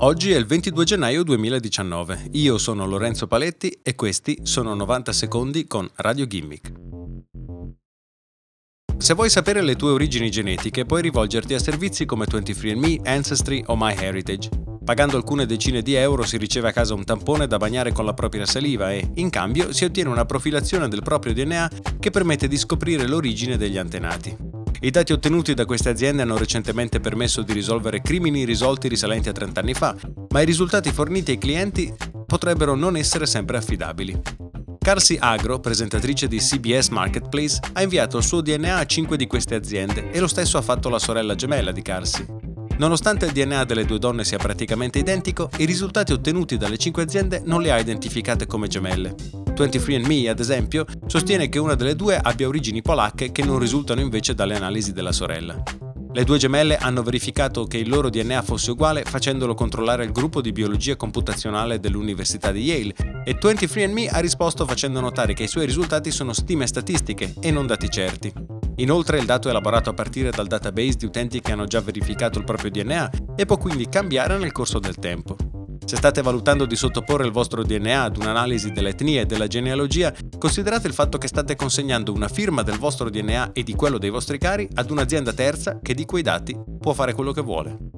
Oggi è il 22 gennaio 2019. Io sono Lorenzo Paletti e questi sono 90 secondi con Radio Gimmick. Se vuoi sapere le tue origini genetiche, puoi rivolgerti a servizi come 23andMe, Ancestry o MyHeritage. Pagando alcune decine di euro si riceve a casa un tampone da bagnare con la propria saliva e, in cambio, si ottiene una profilazione del proprio DNA che permette di scoprire l'origine degli antenati. I dati ottenuti da queste aziende hanno recentemente permesso di risolvere crimini risolti risalenti a 30 anni fa, ma i risultati forniti ai clienti potrebbero non essere sempre affidabili. Carsi Agro, presentatrice di CBS Marketplace, ha inviato il suo DNA a 5 di queste aziende e lo stesso ha fatto la sorella gemella di Carsi. Nonostante il DNA delle due donne sia praticamente identico, i risultati ottenuti dalle cinque aziende non le ha identificate come gemelle. 23andMe, ad esempio, sostiene che una delle due abbia origini polacche che non risultano invece dalle analisi della sorella. Le due gemelle hanno verificato che il loro DNA fosse uguale facendolo controllare al gruppo di biologia computazionale dell'Università di Yale e 23andMe ha risposto facendo notare che i suoi risultati sono stime statistiche e non dati certi. Inoltre il dato è elaborato a partire dal database di utenti che hanno già verificato il proprio DNA e può quindi cambiare nel corso del tempo. Se state valutando di sottoporre il vostro DNA ad un'analisi dell'etnia e della genealogia, considerate il fatto che state consegnando una firma del vostro DNA e di quello dei vostri cari ad un'azienda terza che di quei dati può fare quello che vuole.